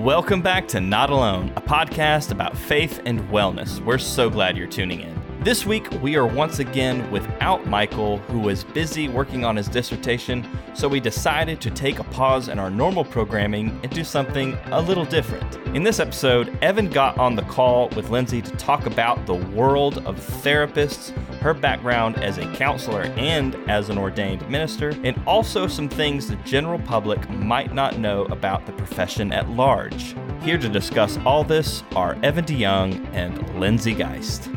Welcome back to Not Alone, a podcast about faith and wellness. We're so glad you're tuning in. This week, we are once again without Michael, who was busy working on his dissertation, so we decided to take a pause in our normal programming and do something a little different. In this episode, Evan got on the call with Lindsay to talk about the world of therapists, her background as a counselor and as an ordained minister, and also some things the general public might not know about the profession at large. Here to discuss all this are Evan DeYoung and Lindsay Geist.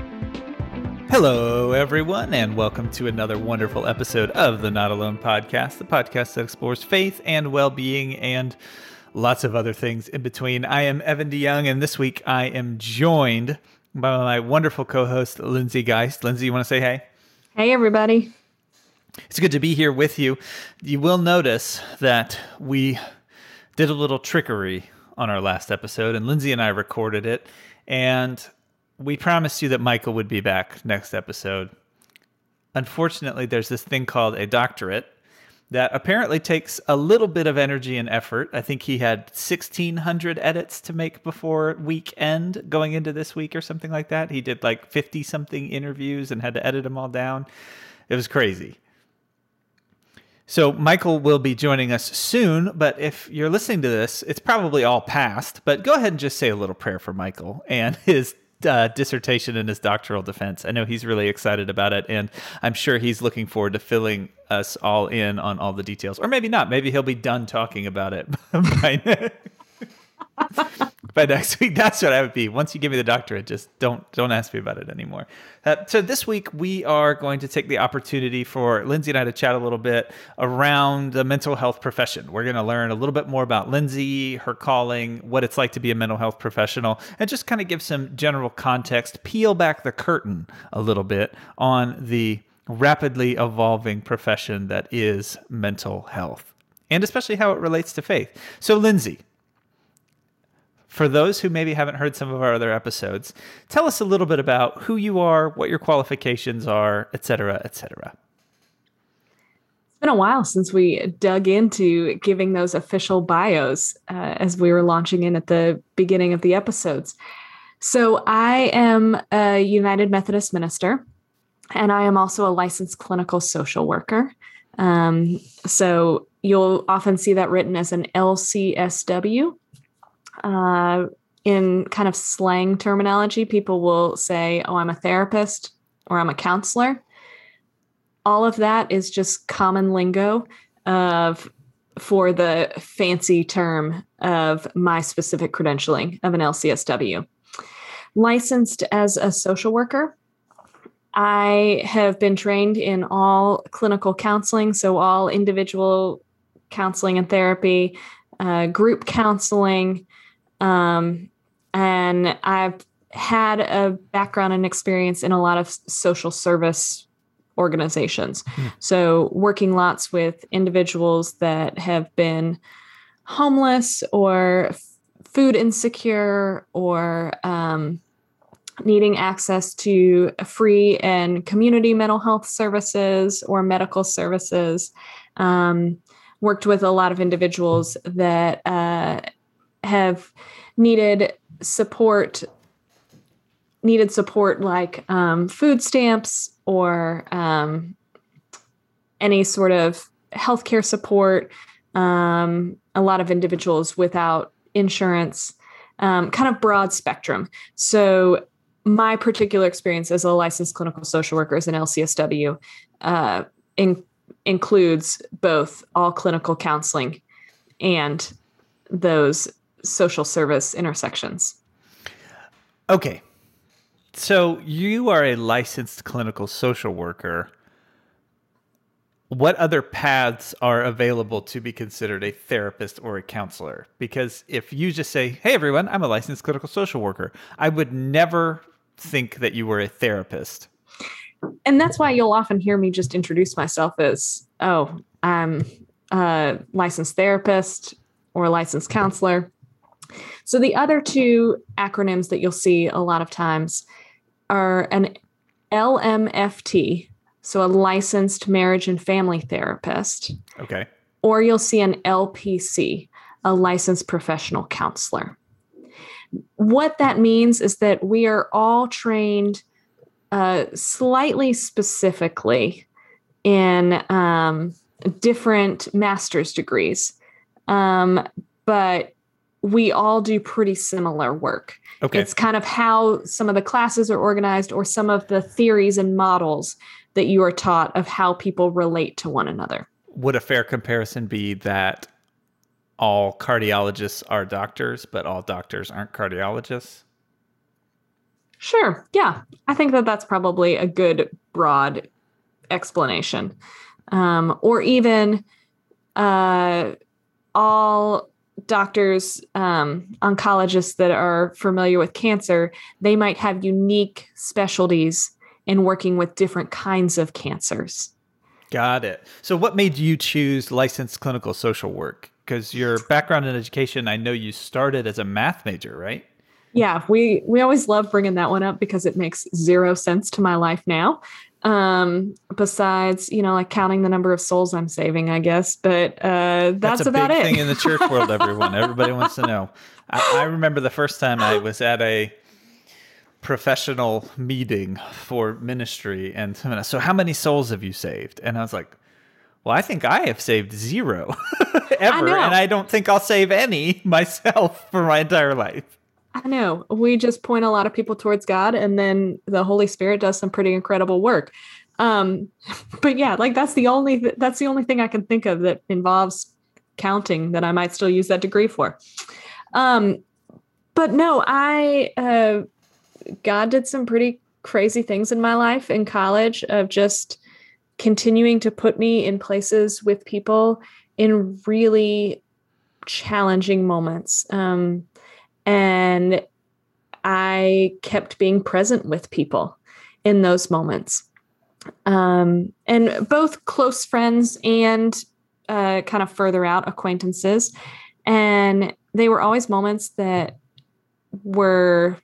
Hello, everyone, and welcome to another wonderful episode of the Not Alone podcast, the podcast that explores faith and well being and lots of other things in between. I am Evan DeYoung, and this week I am joined by my wonderful co host, Lindsay Geist. Lindsay, you want to say hey? Hey, everybody. It's good to be here with you. You will notice that we did a little trickery on our last episode, and Lindsay and I recorded it. And we promised you that Michael would be back next episode. Unfortunately, there's this thing called a doctorate that apparently takes a little bit of energy and effort. I think he had 1600 edits to make before weekend going into this week or something like that. He did like 50 something interviews and had to edit them all down. It was crazy. So Michael will be joining us soon, but if you're listening to this, it's probably all past. But go ahead and just say a little prayer for Michael and his uh, dissertation and his doctoral defense. I know he's really excited about it, and I'm sure he's looking forward to filling us all in on all the details. Or maybe not. Maybe he'll be done talking about it by, by next week. That's what I would be. Once you give me the doctorate, just don't don't ask me about it anymore. Uh, so this week we are going to take the opportunity for Lindsay and I to chat a little bit around the mental health profession. We're going to learn a little bit more about Lindsay, her calling, what it's like to be a mental health professional, and just kind of give some general context, peel back the curtain a little bit on the rapidly evolving profession that is mental health, and especially how it relates to faith. So, Lindsay, for those who maybe haven't heard some of our other episodes, tell us a little bit about who you are, what your qualifications are, et cetera, et cetera. It's been a while since we dug into giving those official bios uh, as we were launching in at the beginning of the episodes. So, I am a United Methodist minister, and I am also a licensed clinical social worker. Um, so, you'll often see that written as an LCSW uh, in kind of slang terminology, people will say, Oh, I'm a therapist or I'm a counselor. All of that is just common lingo of for the fancy term of my specific credentialing of an LCSW. Licensed as a social worker, I have been trained in all clinical counseling, so all individual counseling and therapy, uh, group counseling, um, and I've had a background and experience in a lot of social service organizations. Hmm. So, working lots with individuals that have been homeless or f- food insecure or um, needing access to free and community mental health services or medical services. Um, worked with a lot of individuals that uh, have needed support needed support like um, food stamps or um, any sort of healthcare support um, a lot of individuals without insurance um, kind of broad spectrum. So my particular experience as a licensed clinical social worker as an lcsw uh, in, includes both all clinical counseling and those social service intersections. Okay. So you are a licensed clinical social worker. What other paths are available to be considered a therapist or a counselor? Because if you just say, hey, everyone, I'm a licensed clinical social worker, I would never think that you were a therapist. And that's why you'll often hear me just introduce myself as, oh, I'm a licensed therapist or a licensed counselor. So the other two acronyms that you'll see a lot of times are an LMFT, so a licensed marriage and family therapist. Okay. Or you'll see an LPC, a licensed professional counselor. What that means is that we are all trained uh, slightly specifically in um, different master's degrees, um, but we all do pretty similar work. Okay. It's kind of how some of the classes are organized or some of the theories and models that you are taught of how people relate to one another. Would a fair comparison be that all cardiologists are doctors, but all doctors aren't cardiologists? Sure. Yeah. I think that that's probably a good broad explanation. Um, or even uh, all doctors, um, oncologists that are familiar with cancer, they might have unique specialties in working with different kinds of cancers. Got it. So, what made you choose licensed clinical social work? Because your background in education, I know you started as a math major, right? Yeah, we we always love bringing that one up because it makes zero sense to my life now. Um, besides, you know, like counting the number of souls I'm saving, I guess. But uh, that's, That's a about big it. thing in the church world, everyone. Everybody wants to know. I, I remember the first time I was at a professional meeting for ministry, and so how many souls have you saved? And I was like, well, I think I have saved zero ever, know. and I don't think I'll save any myself for my entire life. I know. We just point a lot of people towards God, and then the Holy Spirit does some pretty incredible work. Um, but yeah, like that's the only th- that's the only thing I can think of that involves counting that I might still use that degree for. Um, but no, I uh, God did some pretty crazy things in my life in college of just continuing to put me in places with people in really challenging moments. Um, and I kept being present with people in those moments. Um, and both close friends and uh, kind of further out acquaintances. And they were always moments that were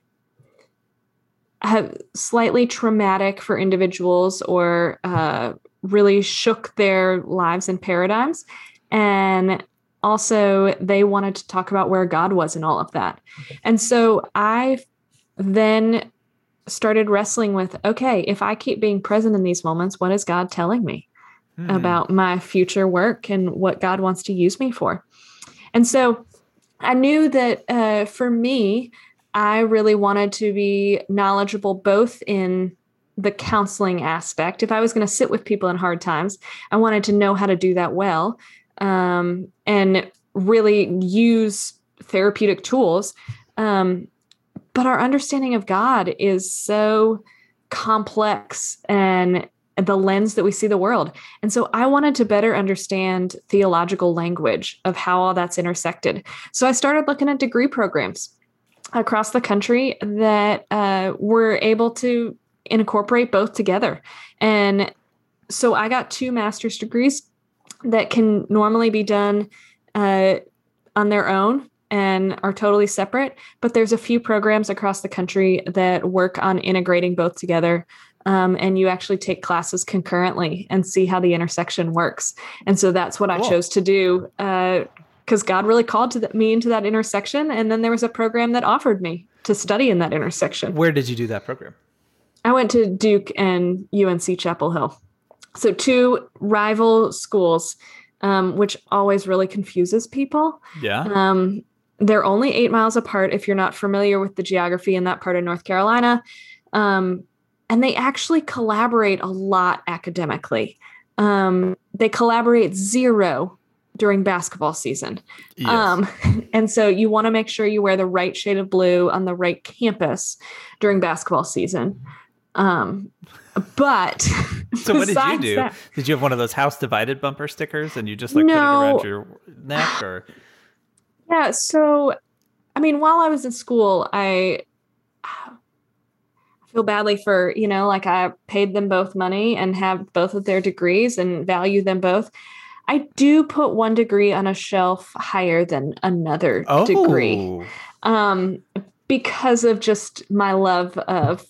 have slightly traumatic for individuals or uh, really shook their lives and paradigms. And also, they wanted to talk about where God was in all of that. And so I then started wrestling with okay, if I keep being present in these moments, what is God telling me Hmm. about my future work and what God wants to use me for? And so I knew that uh, for me, I really wanted to be knowledgeable both in the counseling aspect. If I was going to sit with people in hard times, I wanted to know how to do that well um, and really use therapeutic tools. Um, but our understanding of God is so complex and the lens that we see the world. And so I wanted to better understand theological language of how all that's intersected. So I started looking at degree programs across the country that uh, were able to incorporate both together. And so I got two master's degrees that can normally be done uh, on their own and are totally separate. But there's a few programs across the country that work on integrating both together. Um, and you actually take classes concurrently and see how the intersection works. And so that's what I chose to do because God really called to the, me into that intersection. And then there was a program that offered me to study in that intersection. Where did you do that program? I went to Duke and UNC Chapel Hill. So, two rival schools, um, which always really confuses people. Yeah. Um, they're only eight miles apart if you're not familiar with the geography in that part of North Carolina. Um, and they actually collaborate a lot academically. Um, they collaborate zero during basketball season. Yes. Um, and so you want to make sure you wear the right shade of blue on the right campus during basketball season. Um, but so what did you do? that- Did you have one of those house divided bumper stickers and you just like No. put it around your neck or yeah, so I mean, while I was in school, I I feel badly for, you know, like I paid them both money and have both of their degrees and value them both. I do put one degree on a shelf higher than another oh degree. um, because of just my love of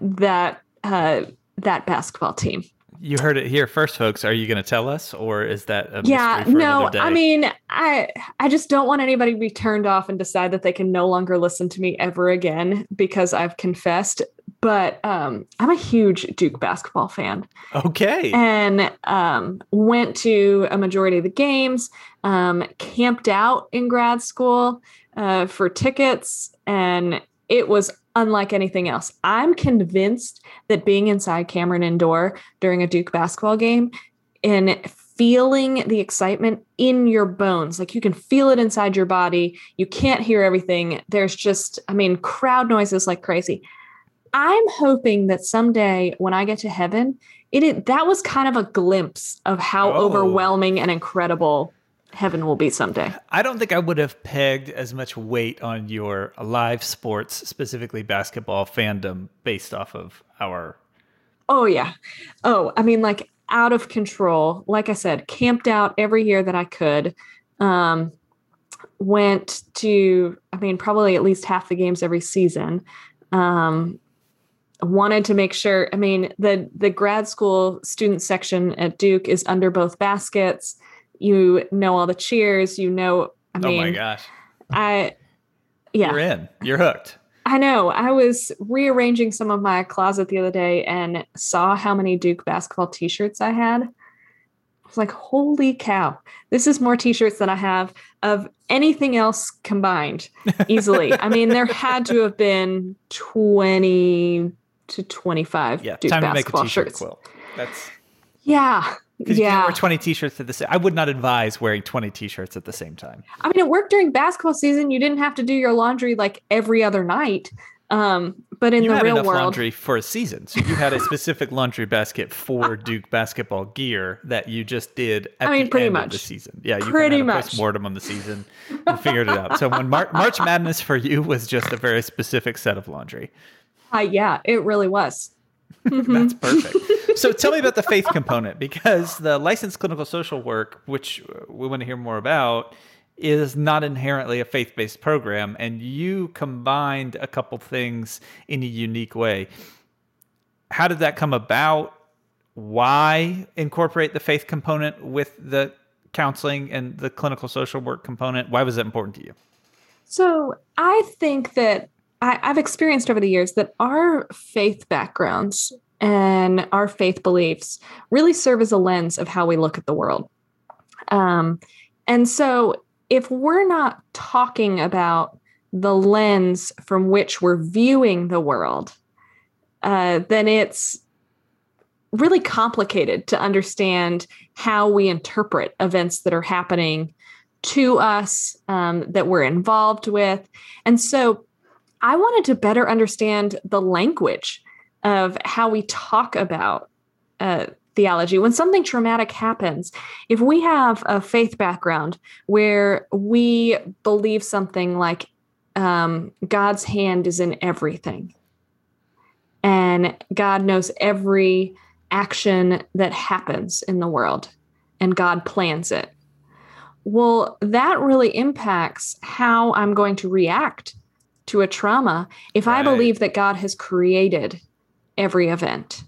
that uh, that basketball team. you heard it here first, folks. Are you going to tell us, or is that a yeah? for No? I mean, I I just don't want anybody to be turned off and decide that they can no longer listen to me ever again because I've confessed. But um, I'm a huge Duke basketball fan. okay. and um, went to a majority of the games, um, camped out in grad school uh, for tickets, and it was unlike anything else. I'm convinced that being inside Cameron Indoor during a Duke basketball game and feeling the excitement in your bones, like you can feel it inside your body, you can't hear everything. There's just, I mean, crowd noises like crazy. I'm hoping that someday when I get to heaven, it that was kind of a glimpse of how Oh. overwhelming and incredible heaven will be someday. I don't think I would have pegged as much weight on your live sports, specifically basketball fandom, based off of our. Oh yeah. Oh, I mean like out of control. Like I said, camped out every year that I could. Um went to I mean probably at least half the games every season. Um wanted to make sure I mean the the grad school student section at Duke is under both baskets. You know all the cheers, you know I mean oh my gosh. I yeah. You're in. You're hooked. I know. I was rearranging some of my closet the other day and saw how many Duke basketball t shirts I had. I was like, holy cow, this is more t shirts than I have of anything else combined easily. I mean, there had to have been 20 to 25 Yeah. Duke time to make a basketball shirts. quilt. That's Yeah. Because you can't Yeah. wear 20 t-shirts at the same. I would not advise wearing 20 t-shirts at the same time. I mean, it worked during basketball season. You didn't have to do your laundry like every other night. Um, but in you the had real enough world, laundry for a season, so you had a specific laundry basket for Duke basketball gear that you just did at I mean, the pretty end of the season. Yeah, you Pretty kind of had a much. postmortem on the season and figured it out. So when Mar- March Madness for you was just a very specific set of laundry. uh, yeah, it really was. Mm-hmm. That's perfect. so tell me about the faith component because the licensed clinical social work, which we want to hear more about, is not inherently a faith based program. And you combined a couple things in a unique way. How did that come about? Why incorporate the faith component with the counseling and the clinical social work component? Why was that important to you? So I think that I, I've experienced over the years that our faith backgrounds and our faith beliefs really serve as a lens of how we look at the world. Um, and so if we're not talking about the lens from which we're viewing the world, uh, then it's really complicated to understand how we interpret events that are happening to us um, that we're involved with. And so I wanted to better understand the language of how we talk about uh, theology. When something traumatic happens, if we have a faith background where we believe something like um, God's hand is in everything, and God knows every action that happens in the world, and God plans it. Well, that really impacts how I'm going to react to a trauma if I believe that God has created every event.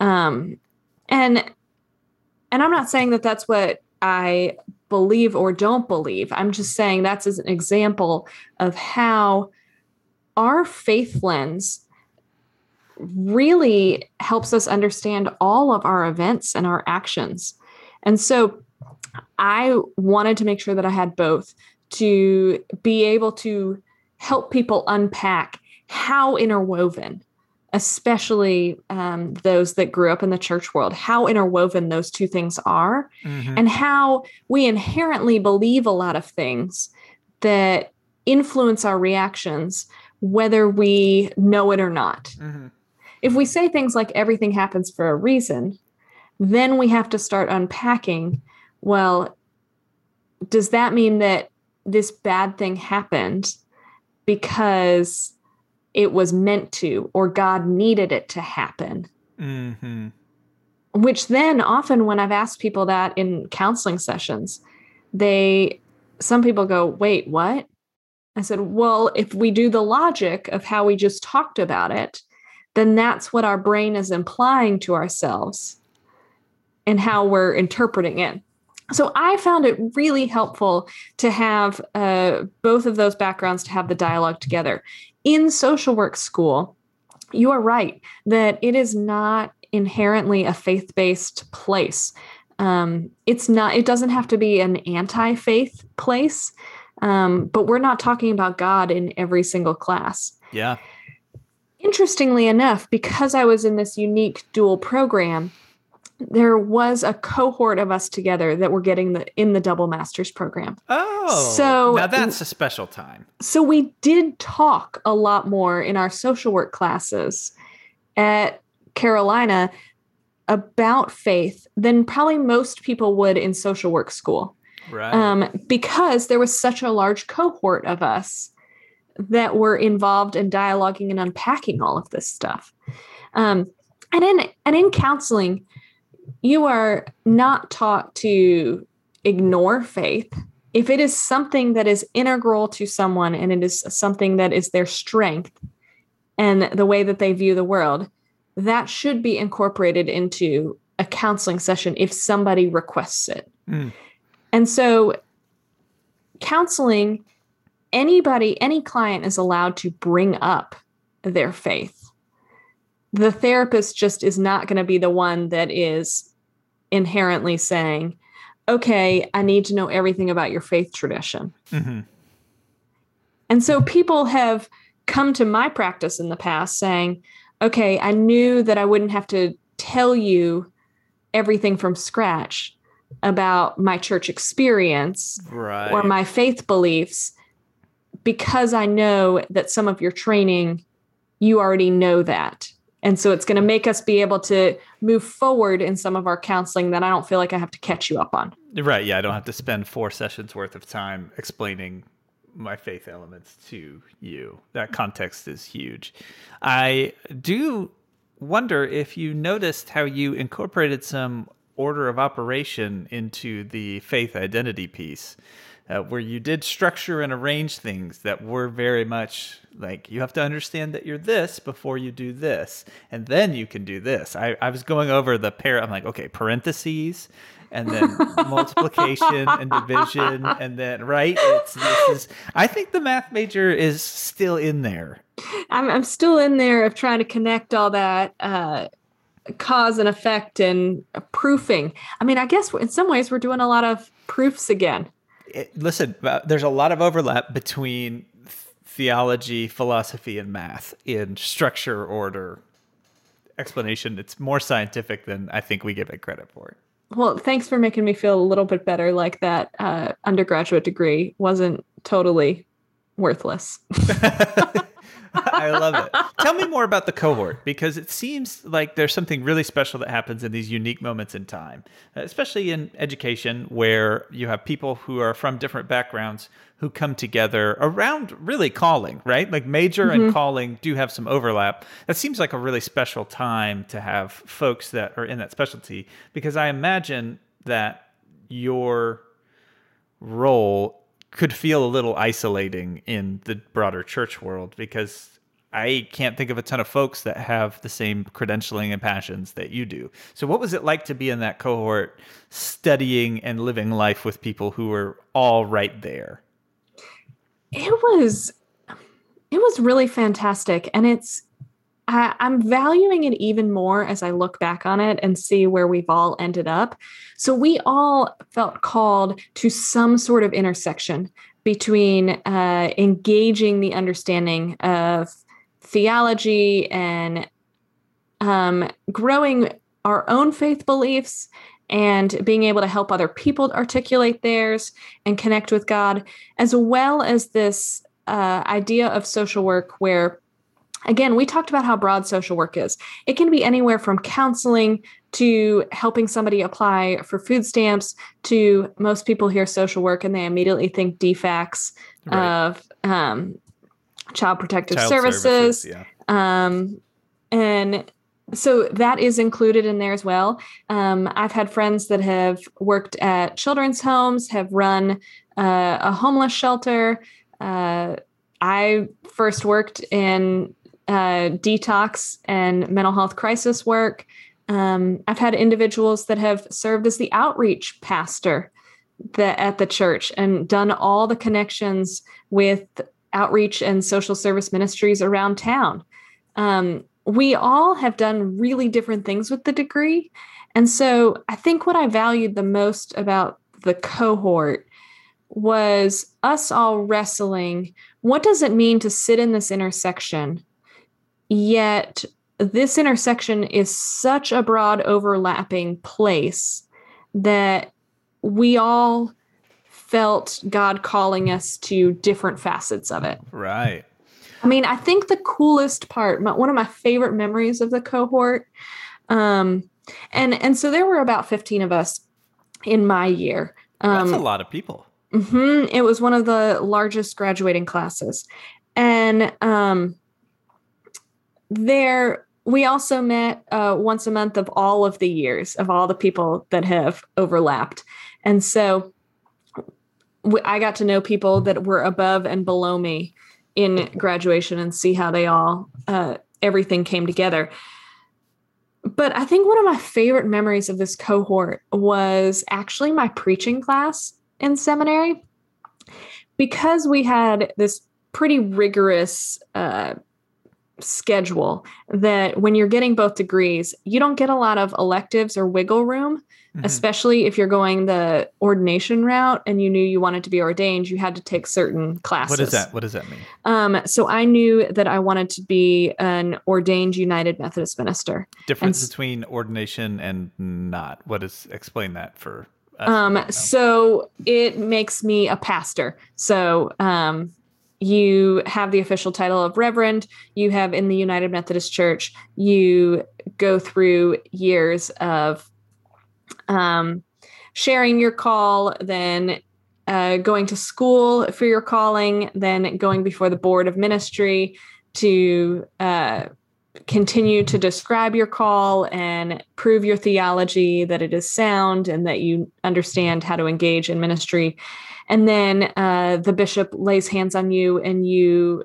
Um, and and I'm not saying that that's what I believe or don't believe. I'm just saying that's as an example of how our faith lens really helps us understand all of our events and our actions. And so I wanted to make sure that I had both to be able to help people unpack how interwoven, especially um, those that grew up in the church world, how interwoven those two things are, and how we inherently believe a lot of things that influence our reactions, whether we know it or not. Mhm. If we say things like everything happens for a reason, then we have to start unpacking well, does that mean that this bad thing happened because it was meant to or God needed it to happen? hmm Which then often when I've asked people that in counseling sessions, they some people go, "Wait, what?" I said, "Well, if we do the logic of how we just talked about it, then that's what our brain is implying to ourselves and how we're interpreting it. So I found it really helpful to have uh, both of those backgrounds to have the dialogue together. In social work school, you are right that it is not inherently a faith based place. Um, it's not, it doesn't have to be an anti faith place, um, but we're not talking about God in every single class. Yeah. Interestingly enough, because I was in this unique dual program, there was a cohort of us together that were getting the in the double masters program. Oh, So- now that's a special time. So we did talk a lot more in our social work classes at Carolina about faith than probably most people would in social work school. Right. Um, because there was such a large cohort of us that were involved in dialoguing and unpacking all of this stuff. Um, and in and in counseling, you are not taught to ignore faith. If it is something that is integral to someone and it is something that is their strength and the way that they view the world, that should be incorporated into a counseling session if somebody requests it. Mm. And so, counseling, anybody, any client is allowed to bring up their faith. The therapist just is not going to be the one that is inherently saying, okay, I need to know everything about your faith tradition. Mhm. And so people have come to my practice in the past saying, okay, I knew that I wouldn't have to tell you everything from scratch about my church experience Right. or my faith beliefs because I know that some of your training, you already know that. And so it's going to make us be able to move forward in some of our counseling that I don't feel like I have to catch you up on. Right. Yeah. I don't have to spend four sessions worth of time explaining my faith elements to you. That context is huge. I do wonder if you noticed how you incorporated some order of operation into the faith identity piece. Uh, where you did structure and arrange things that were very much like you have to understand that you're this before you do this, and then you can do this. I, I was going over the pair. I'm like, okay, parentheses, and then multiplication and division, and then right. It's this is. I think the math major is still in there. I'm, I'm still in there of trying to connect all that uh, cause and effect and proofing. I mean, I guess in some ways we're doing a lot of proofs again. It, listen, uh, there's a lot of overlap between theology, philosophy, and math in structure, order, explanation. It's more scientific than I think we give it credit for. Well, thanks for making me feel a little bit better like that uh, undergraduate degree wasn't totally worthless. I love it. Tell me more about the cohort because it seems like there's something really special that happens in these unique moments in time, especially in education where you have people who are from different backgrounds who come together around really calling, right? Like major and mm-hmm. calling do have some overlap. That seems like a really special time to have folks that are in that specialty because I imagine that your role could feel a little isolating in the broader church world because I can't think of a ton of folks that have the same credentialing and passions that you do. So, what was it like to be in that cohort, studying and living life with people who were all right there? it was it was really fantastic and it's I, i'm valuing it even more as i look back on it and see where we've all ended up. So we all felt called to some sort of intersection between uh, engaging the understanding of theology and um, growing our own faith beliefs and being able to help other people articulate theirs and connect with God, as well as this uh, idea of social work where again we talked about how broad social work is it can be anywhere from counseling to helping somebody apply for food stamps to most people hear social work and they immediately think DFACS Right. of um, child protective Child services, yeah. um, and so that is included in there as well. Um, I've had friends that have worked at children's homes, have run uh, a homeless shelter. Uh, I first worked in uh, detox and mental health crisis work. Um, I've had individuals that have served as the outreach pastor the, at the church and done all the connections with outreach and social service ministries around town. Um, we all have done really different things with the degree. And so I think what I valued the most about the cohort was us all wrestling what does it mean to sit in this intersection yet this intersection is such a broad overlapping place that we all felt God calling us to different facets of it. Right. I mean, I think the coolest part, my, one of my favorite memories of the cohort, um, and and so there were about fifteen of us in my year. Um, That's a lot of people. Mm-hmm, it was one of the largest graduating classes, and um, there we also met uh, once a month of all of the years of all the people that have overlapped, and so I got to know people that were above and below me in graduation and see how they all uh, everything came together. But I think one of my favorite memories of this cohort was actually my preaching class in seminary because we had this pretty rigorous uh, schedule that when you're getting both degrees, you don't get a lot of electives or wiggle room. Mm-hmm. Especially if you're going the ordination route and you knew you wanted to be ordained, you had to take certain classes. What is that? What does that mean? Um, so I knew that I wanted to be an ordained United Methodist minister. Difference and, between ordination and not. What is explain that for um, so it makes me a pastor. So um, you have the official title of reverend. You have in the United Methodist Church. You go through years of um, sharing your call, then uh, going to school for your calling, then going before the board of ministry to uh, continue to describe your call and prove your theology that it is sound and that you understand how to engage in ministry. And then uh, the bishop lays hands on you, and you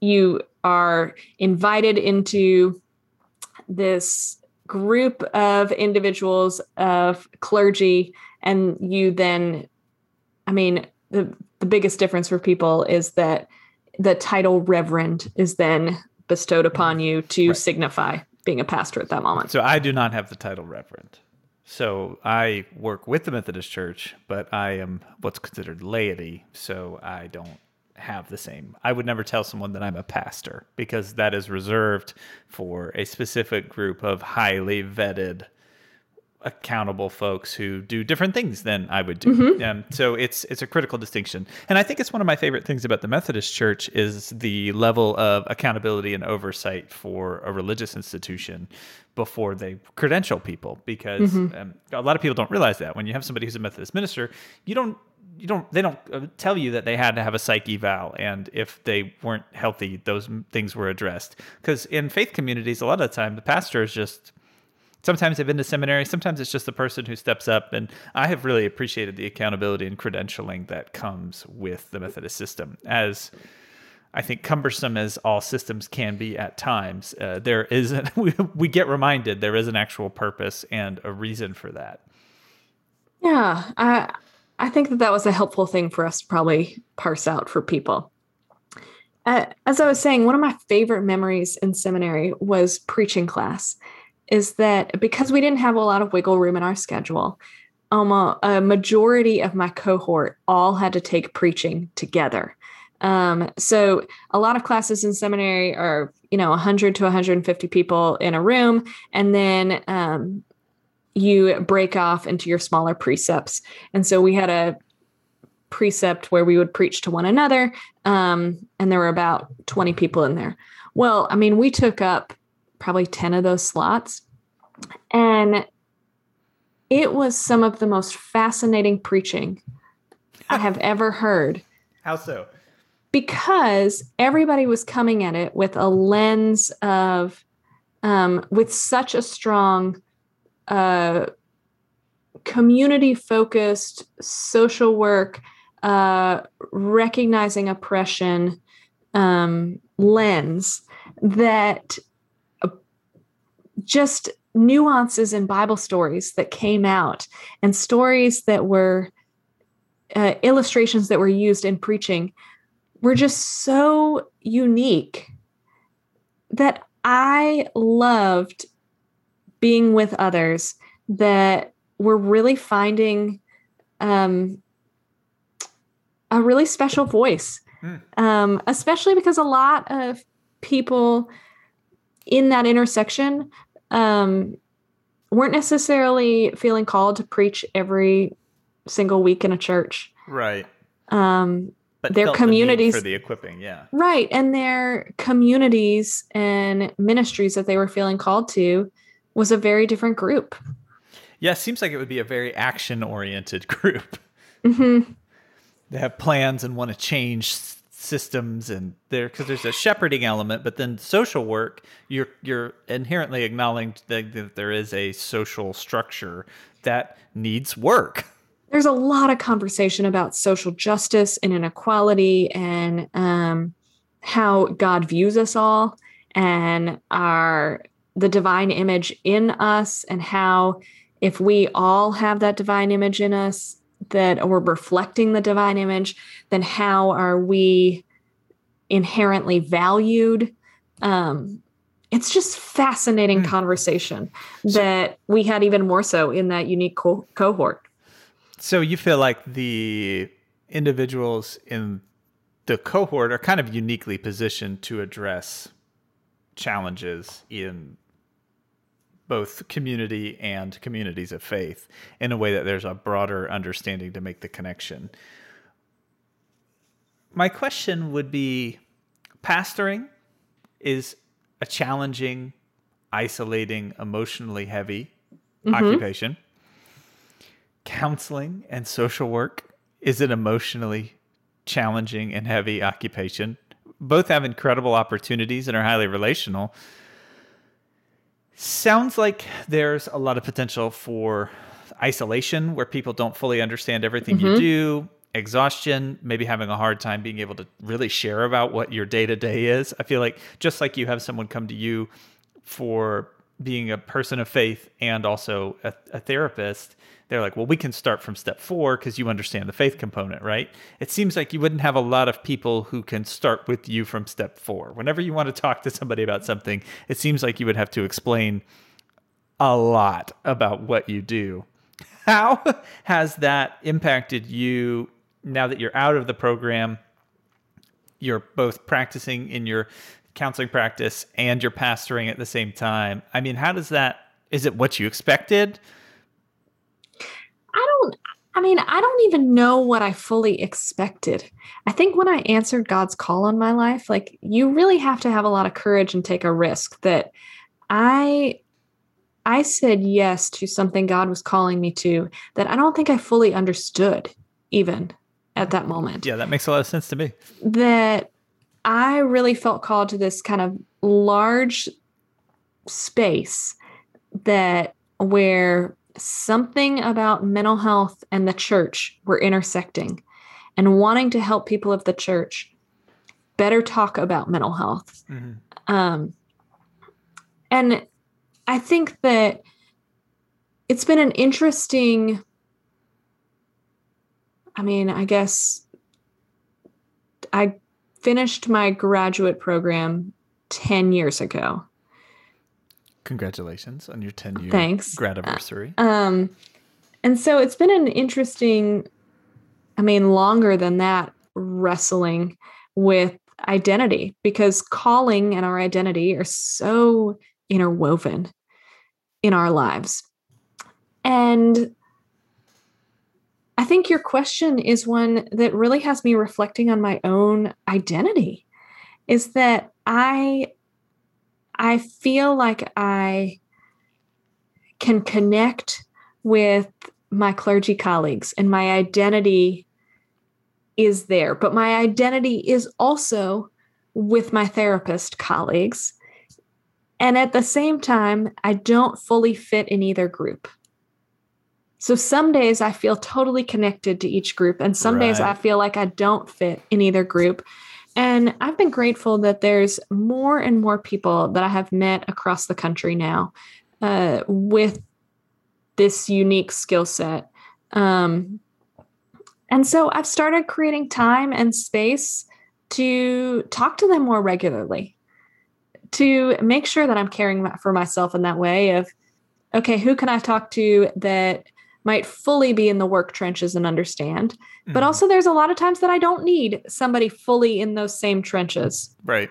you are invited into this group of individuals of clergy and you then i mean the the biggest difference for people is that the title reverend is then bestowed upon you to right. signify being a pastor at that moment. So i do not have the title reverend so i work with the methodist church but i am what's considered laity so i don't have the same. I would never tell someone that I'm a pastor because that is reserved for a specific group of highly vetted accountable folks who do different things than I would do. Mm-hmm. Um, so it's it's a critical distinction. And I think it's one of my favorite things about the Methodist Church is the level of accountability and oversight for a religious institution before they credential people because mm-hmm. um, a lot of people don't realize that when you have somebody who's a Methodist minister, you don't you don't they don't uh, tell you that they had to have a psyche eval and if they weren't healthy those things were addressed because in faith communities a lot of the time the pastor is just sometimes they've been to seminary sometimes it's just the person who steps up and i have really appreciated the accountability and credentialing that comes with the methodist system as I think cumbersome as all systems can be at times, uh, there is an, we, we get reminded there is an actual purpose and a reason for that. Yeah, I I think that that was a helpful thing for us to probably parse out for people. Uh, as I was saying, one of my favorite memories in seminary was preaching class. Is that because we didn't have a lot of wiggle room in our schedule, um, a, majority of my cohort all had to take preaching together. Um, so a lot of classes in seminary are, you know, 100 to 150 people in a room, and then um, you break off into your smaller precepts. And so we had a precept where we would preach to one another, um, and there were about 20 people in there. Well, I mean, we took up probably 10 of those slots, and it was some of the most fascinating preaching I have ever heard. How so? Because everybody was coming at it with a lens of, um, with such a strong uh, community focused social work, uh, recognizing oppression um, lens that just nuances in Bible stories that came out and stories that were uh, illustrations that were used in preaching were just so unique that I loved being with others that were really finding um, a really special voice, mm. um, especially because a lot of people in that intersection um, weren't necessarily feeling called to preach every single week in a church. Right. Um, but their communities the for the equipping, yeah. Right, and their communities and ministries that they were feeling called to was a very different group. Yeah, seems like it would be a very action oriented group. Mm-hmm. They have plans and want to change systems and there because there's a shepherding element but then social work you're you're inherently acknowledging that, that there is a social structure that needs work. There's a lot of conversation about social justice and inequality and um, how god views us all and our the divine image in us and how if we all have that divine image in us that we're reflecting the divine image, then how are we inherently valued? Um, it's just fascinating mm. conversation so, that we had even more so in that unique co- cohort. So you feel like the individuals in the cohort are kind of uniquely positioned to address challenges in both community and communities of faith in a way that there's a broader understanding to make the connection. My question would be pastoring is a challenging, isolating, emotionally heavy mm-hmm. occupation. Counseling and social work is an emotionally challenging and heavy occupation. Both have incredible opportunities and are highly relational, Sounds like there's a lot of potential for isolation where people don't fully understand everything mm-hmm. you do, exhaustion, maybe having a hard time being able to really share about what your day to day is. I feel like just like you have someone come to you for being a person of faith and also a, a therapist, they're like, well, we can start from step four because you understand the faith component, right? It seems like you wouldn't have a lot of people who can start with you from step four. Whenever you want to talk to somebody about something, it seems like you would have to explain a lot about what you do. How has that impacted you now that you're out of the program? You're both practicing in your counseling practice and you're pastoring at the same time. I mean, how does that is it what you expected? I don't I mean, I don't even know what I fully expected. I think when I answered God's call on my life, like you really have to have a lot of courage and take a risk that I I said yes to something God was calling me to that I don't think I fully understood even at that moment. Yeah, that makes a lot of sense to me. That I really felt called to this kind of large space that where something about mental health and the church were intersecting and wanting to help people of the church better talk about mental health. Mm-hmm. Um, and I think that it's been an interesting, I mean, I guess I finished my graduate program 10 years ago. Congratulations on your 10 year Thanks. gradiversary. Uh, um, and so it's been an interesting, I mean, longer than that, wrestling with identity because calling and our identity are so interwoven in our lives. And I think your question is one that really has me reflecting on my own identity is that I I feel like I can connect with my clergy colleagues and my identity is there. But my identity is also with my therapist colleagues. And at the same time, I don't fully fit in either group. So some days I feel totally connected to each group, and some right. days I feel like I don't fit in either group. And I've been grateful that there's more and more people that I have met across the country now uh, with this unique skill set. Um, and so I've started creating time and space to talk to them more regularly, to make sure that I'm caring for myself in that way of, okay, who can I talk to that might fully be in the work trenches and understand? Mm-hmm. But also, there's a lot of times that I don't need somebody fully in those same trenches. Right.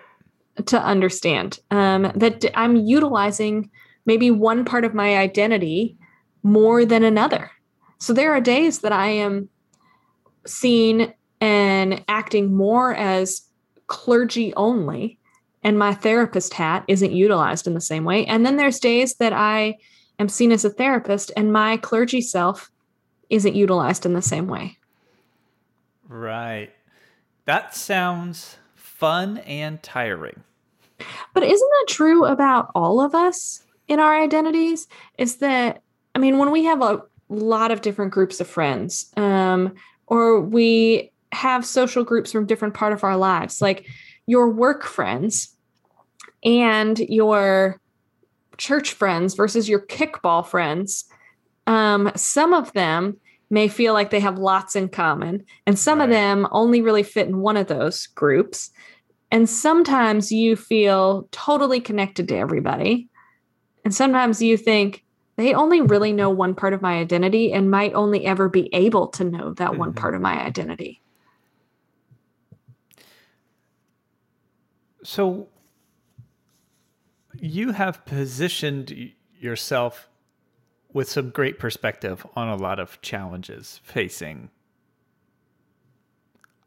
To understand um, that I'm utilizing maybe one part of my identity more than another. So there are days that I am seen and acting more as clergy only, and my therapist hat isn't utilized in the same way. And then there's days that I am seen as a therapist and my clergy self isn't utilized in the same way. Right. That sounds fun and tiring. But isn't that true about all of us in our identities? Is that, I mean, when we have a lot of different groups of friends, um, or we have social groups from different part of our lives, like your work friends and your church friends versus your kickball friends, um, some of them may feel like they have lots in common, and some right. of them only really fit in one of those groups. And sometimes you feel totally connected to everybody. And sometimes you think they only really know one part of my identity and might only ever be able to know that mm-hmm. one part of my identity. So, you have positioned yourself with some great perspective on a lot of challenges facing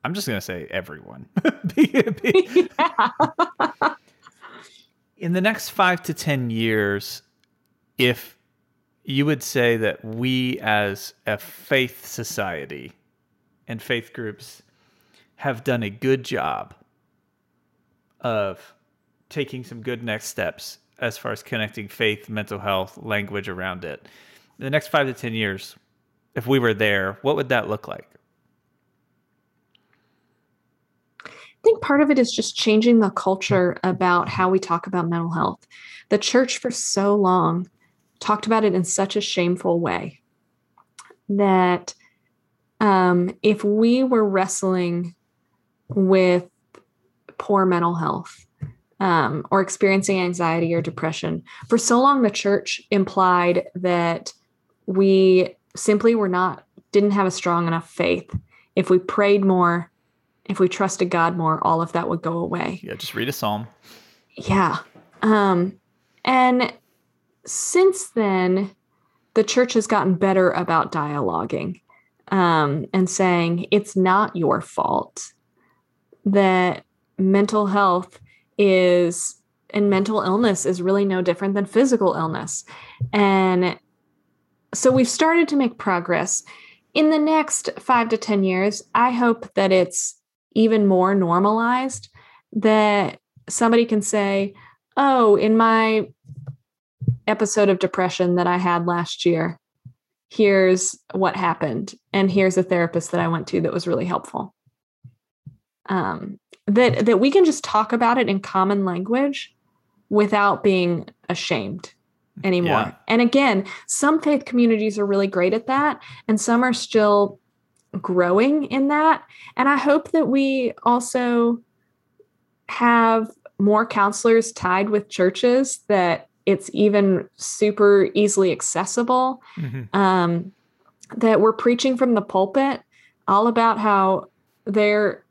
I'm just going to say everyone. In the next 5 to 10 years if you would say that we as a faith society and faith groups have done a good job of taking some good next steps as far as connecting faith, mental health, language around it. In the next five to 10 years, if we were there, what would that look like? I think part of it is just changing the culture about how we talk about mental health. The church, for so long, talked about it in such a shameful way that um, if we were wrestling with poor mental health, um, or experiencing anxiety or depression. For so long, the church implied that we simply were not, didn't have a strong enough faith. If we prayed more, if we trusted God more, all of that would go away. Yeah, just read a psalm. Yeah. Um, and since then, the church has gotten better about dialoguing um, and saying it's not your fault that mental health is and mental illness is really no different than physical illness. And so we've started to make progress. In the next five to 10 years, I hope that it's even more normalized that somebody can say, Oh, in my episode of depression that I had last year, here's what happened. And here's a therapist that I went to that was really helpful. Um, that that we can just talk about it in common language without being ashamed anymore. Yeah. And again, some faith communities are really great at that and some are still growing in that. And I hope that we also have more counselors tied with churches that it's even super easily accessible. Mm-hmm. Um, that we're preaching from the pulpit all about how there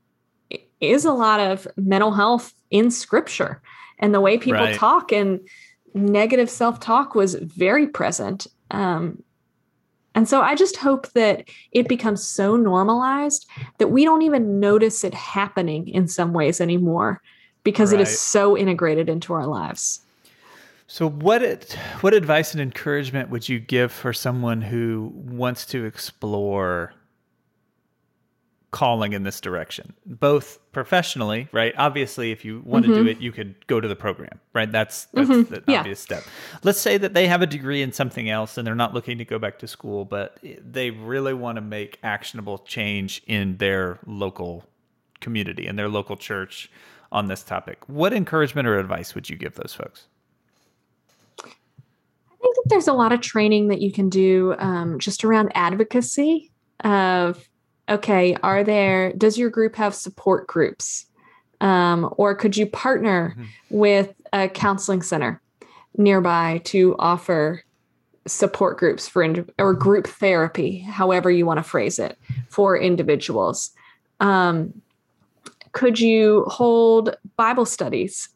is a lot of mental health in scripture and the way people right. talk and negative self-talk was very present um, and so i just hope that it becomes so normalized that we don't even notice it happening in some ways anymore because right. it is so integrated into our lives so what it, what advice and encouragement would you give for someone who wants to explore calling in this direction, both professionally, right? Obviously, if you want mm-hmm. to do it, you could go to the program, right? That's that's mm-hmm. the yeah. obvious step. Let's say that they have a degree in something else and they're not looking to go back to school, but they really want to make actionable change in their local community and their local church on this topic. What encouragement or advice would you give those folks? I think there's a lot of training that you can do um, just around advocacy of okay, are there does your group have support groups? Um, or could you partner mm-hmm. with a counseling center nearby to offer support groups for ind- or group therapy, however you want to phrase it, for individuals? Um, could you hold Bible studies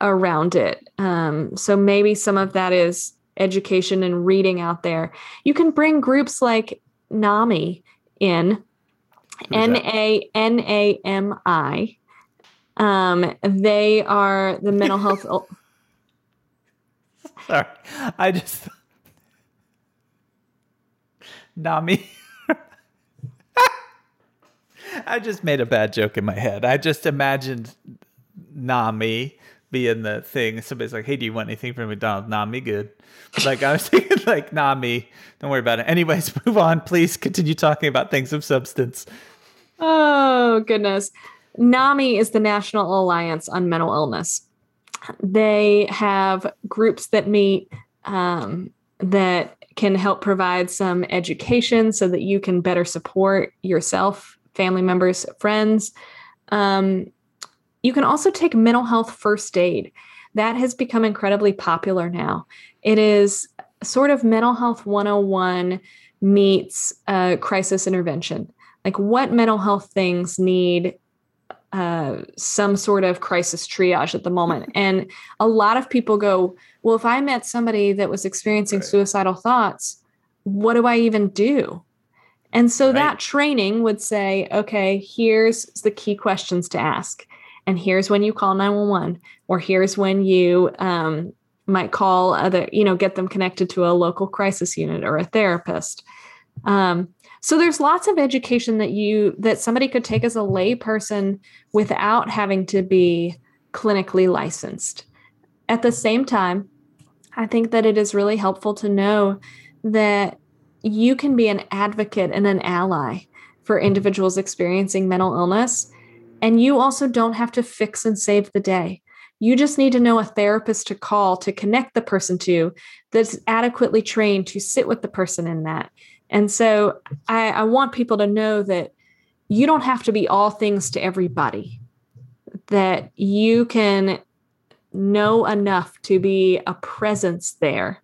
around it? Um, so maybe some of that is education and reading out there. You can bring groups like NAMI in, N A N A M I. Um, they are the mental health. Sorry, I just Nami. I just made a bad joke in my head. I just imagined Nami being the thing. Somebody's like, "Hey, do you want anything from McDonald's?" Nami, good. Like I was thinking, like Nami. Don't worry about it. Anyways, move on. Please continue talking about things of substance. Oh goodness, NAMI is the National Alliance on Mental Illness. They have groups that meet um, that can help provide some education so that you can better support yourself family members, friends. Um, you can also take mental health first aid. That has become incredibly popular now. It is sort of mental health 101 meets uh, crisis intervention. Like, what mental health things need uh, some sort of crisis triage at the moment. And a lot of people go, Well, if I met somebody that was experiencing right. suicidal thoughts, what do I even do? And so right. that training would say, okay, here's the key questions to ask. And here's when you call 911, or here's when you um, might call other, you know, get them connected to a local crisis unit or a therapist. Um, so there's lots of education that you that somebody could take as a layperson without having to be clinically licensed. At the same time, I think that it is really helpful to know that you can be an advocate and an ally for individuals experiencing mental illness. And you also don't have to fix and save the day. You just need to know a therapist to call to connect the person to that's adequately trained to sit with the person in that. And so I, I want people to know that you don't have to be all things to everybody, that you can know enough to be a presence there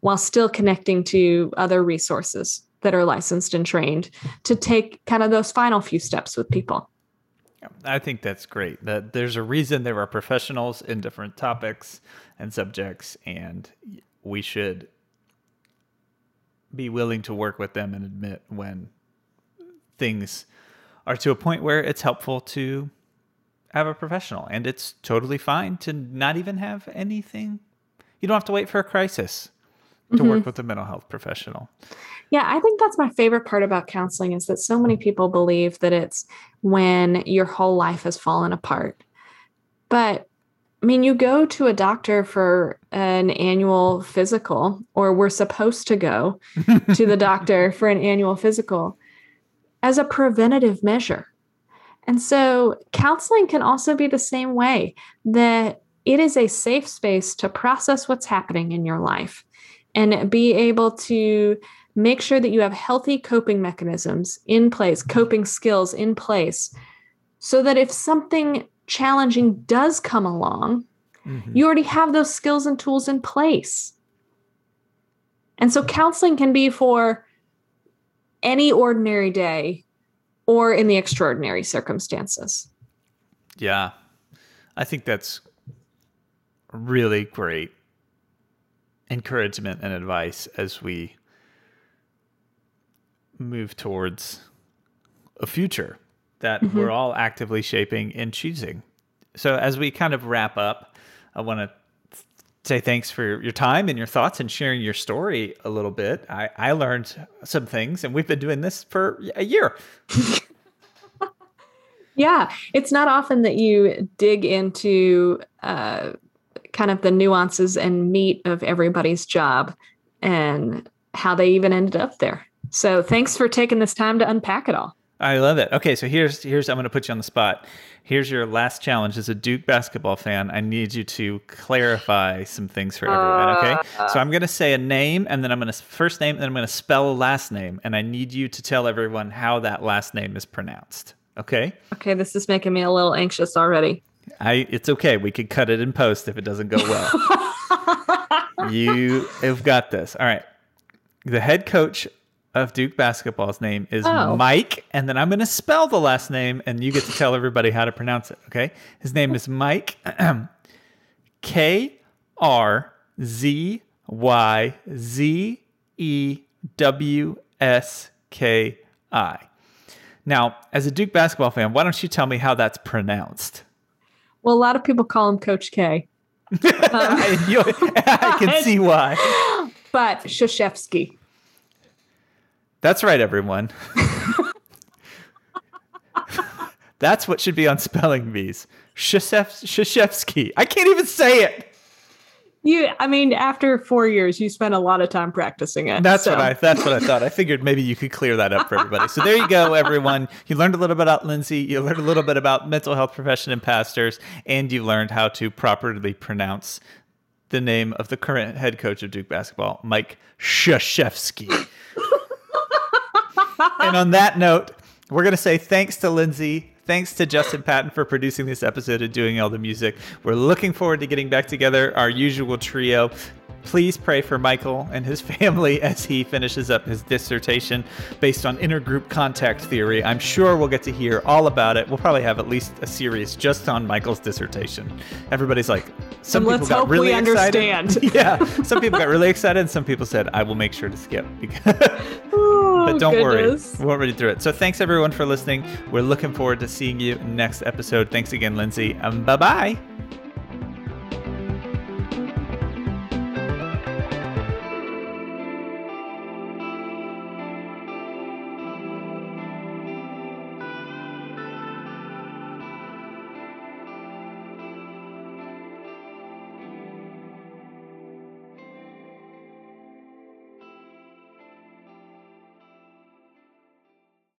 while still connecting to other resources that are licensed and trained to take kind of those final few steps with people. I think that's great. That there's a reason there are professionals in different topics and subjects, and we should be willing to work with them and admit when things are to a point where it's helpful to have a professional. And it's totally fine to not even have anything. You don't have to wait for a crisis to mm-hmm. work with a mental health professional. Yeah, I think that's my favorite part about counseling is that so many people believe that it's when your whole life has fallen apart. But I mean, you go to a doctor for an annual physical, or we're supposed to go to the doctor for an annual physical as a preventative measure. And so, counseling can also be the same way that it is a safe space to process what's happening in your life and be able to make sure that you have healthy coping mechanisms in place, coping skills in place, so that if something challenging does come along, mm-hmm. you already have those skills and tools in place. And so counseling can be for any ordinary day or in the extraordinary circumstances. Yeah. I think that's really great encouragement and advice as we move towards a future that mm-hmm. we're all actively shaping and choosing. So, as we kind of wrap up, I want to say thanks for your time and your thoughts and sharing your story a little bit. I, I learned some things, and we've been doing this for a year. yeah, it's not often that you dig into uh, kind of the nuances and meat of everybody's job and how they even ended up there. So thanks for taking this time to unpack it all. I love it. Okay, so here's here's I'm going to put you on the spot. Here's your last challenge as a Duke basketball fan. I need you to clarify some things for everyone. Okay, ah. so I'm going to say a name, and then I'm going to first name, and then I'm going to spell a last name, and I need you to tell everyone how that last name is pronounced. Okay. Okay, this is making me a little anxious already. I it's okay. We could cut it in post if it doesn't go well. you have got this. All right. The head coach of Duke basketball's name is Oh. Mike, and then I'm going to spell the last name, and you get to tell everybody how to pronounce it. Okay, his name is Mike K R Z Y Z E W S K I. Now, as a Duke basketball fan, why don't you tell me how that's pronounced? Well, a lot of people call him Coach K, I, you- I can see why. but Krzyzewski. That's right, everyone. That's what should be on spelling bees. Krzyzewski. I can't even say it. You, I mean, after four years, you spent a lot of time practicing it. That's so- what I. That's what I thought. I figured maybe you could clear that up for everybody. So there you go, everyone. You learned a little bit about Lindsay. You learned a little bit about mental health profession and pastors, and you learned how to properly pronounce the name of the current head coach of Duke basketball, Mike Krzyzewski. And on that note, we're going to say thanks to Lindsay. Thanks to Justin Patton for producing this episode and doing all the music. We're looking forward to getting back together, our usual trio. Please pray for Michael and his family as he finishes up his dissertation based on intergroup contact theory. I'm sure we'll get to hear all about it. We'll probably have at least a series just on Michael's dissertation. Everybody's like, some And people got really excited. yeah, some people got really excited, and some people said, "I will make sure to skip." Oh, but don't goodness. worry, we won't read through it. So thanks everyone for listening. We're looking forward to seeing you next episode. Thanks again, Lindsay. Um, bye bye.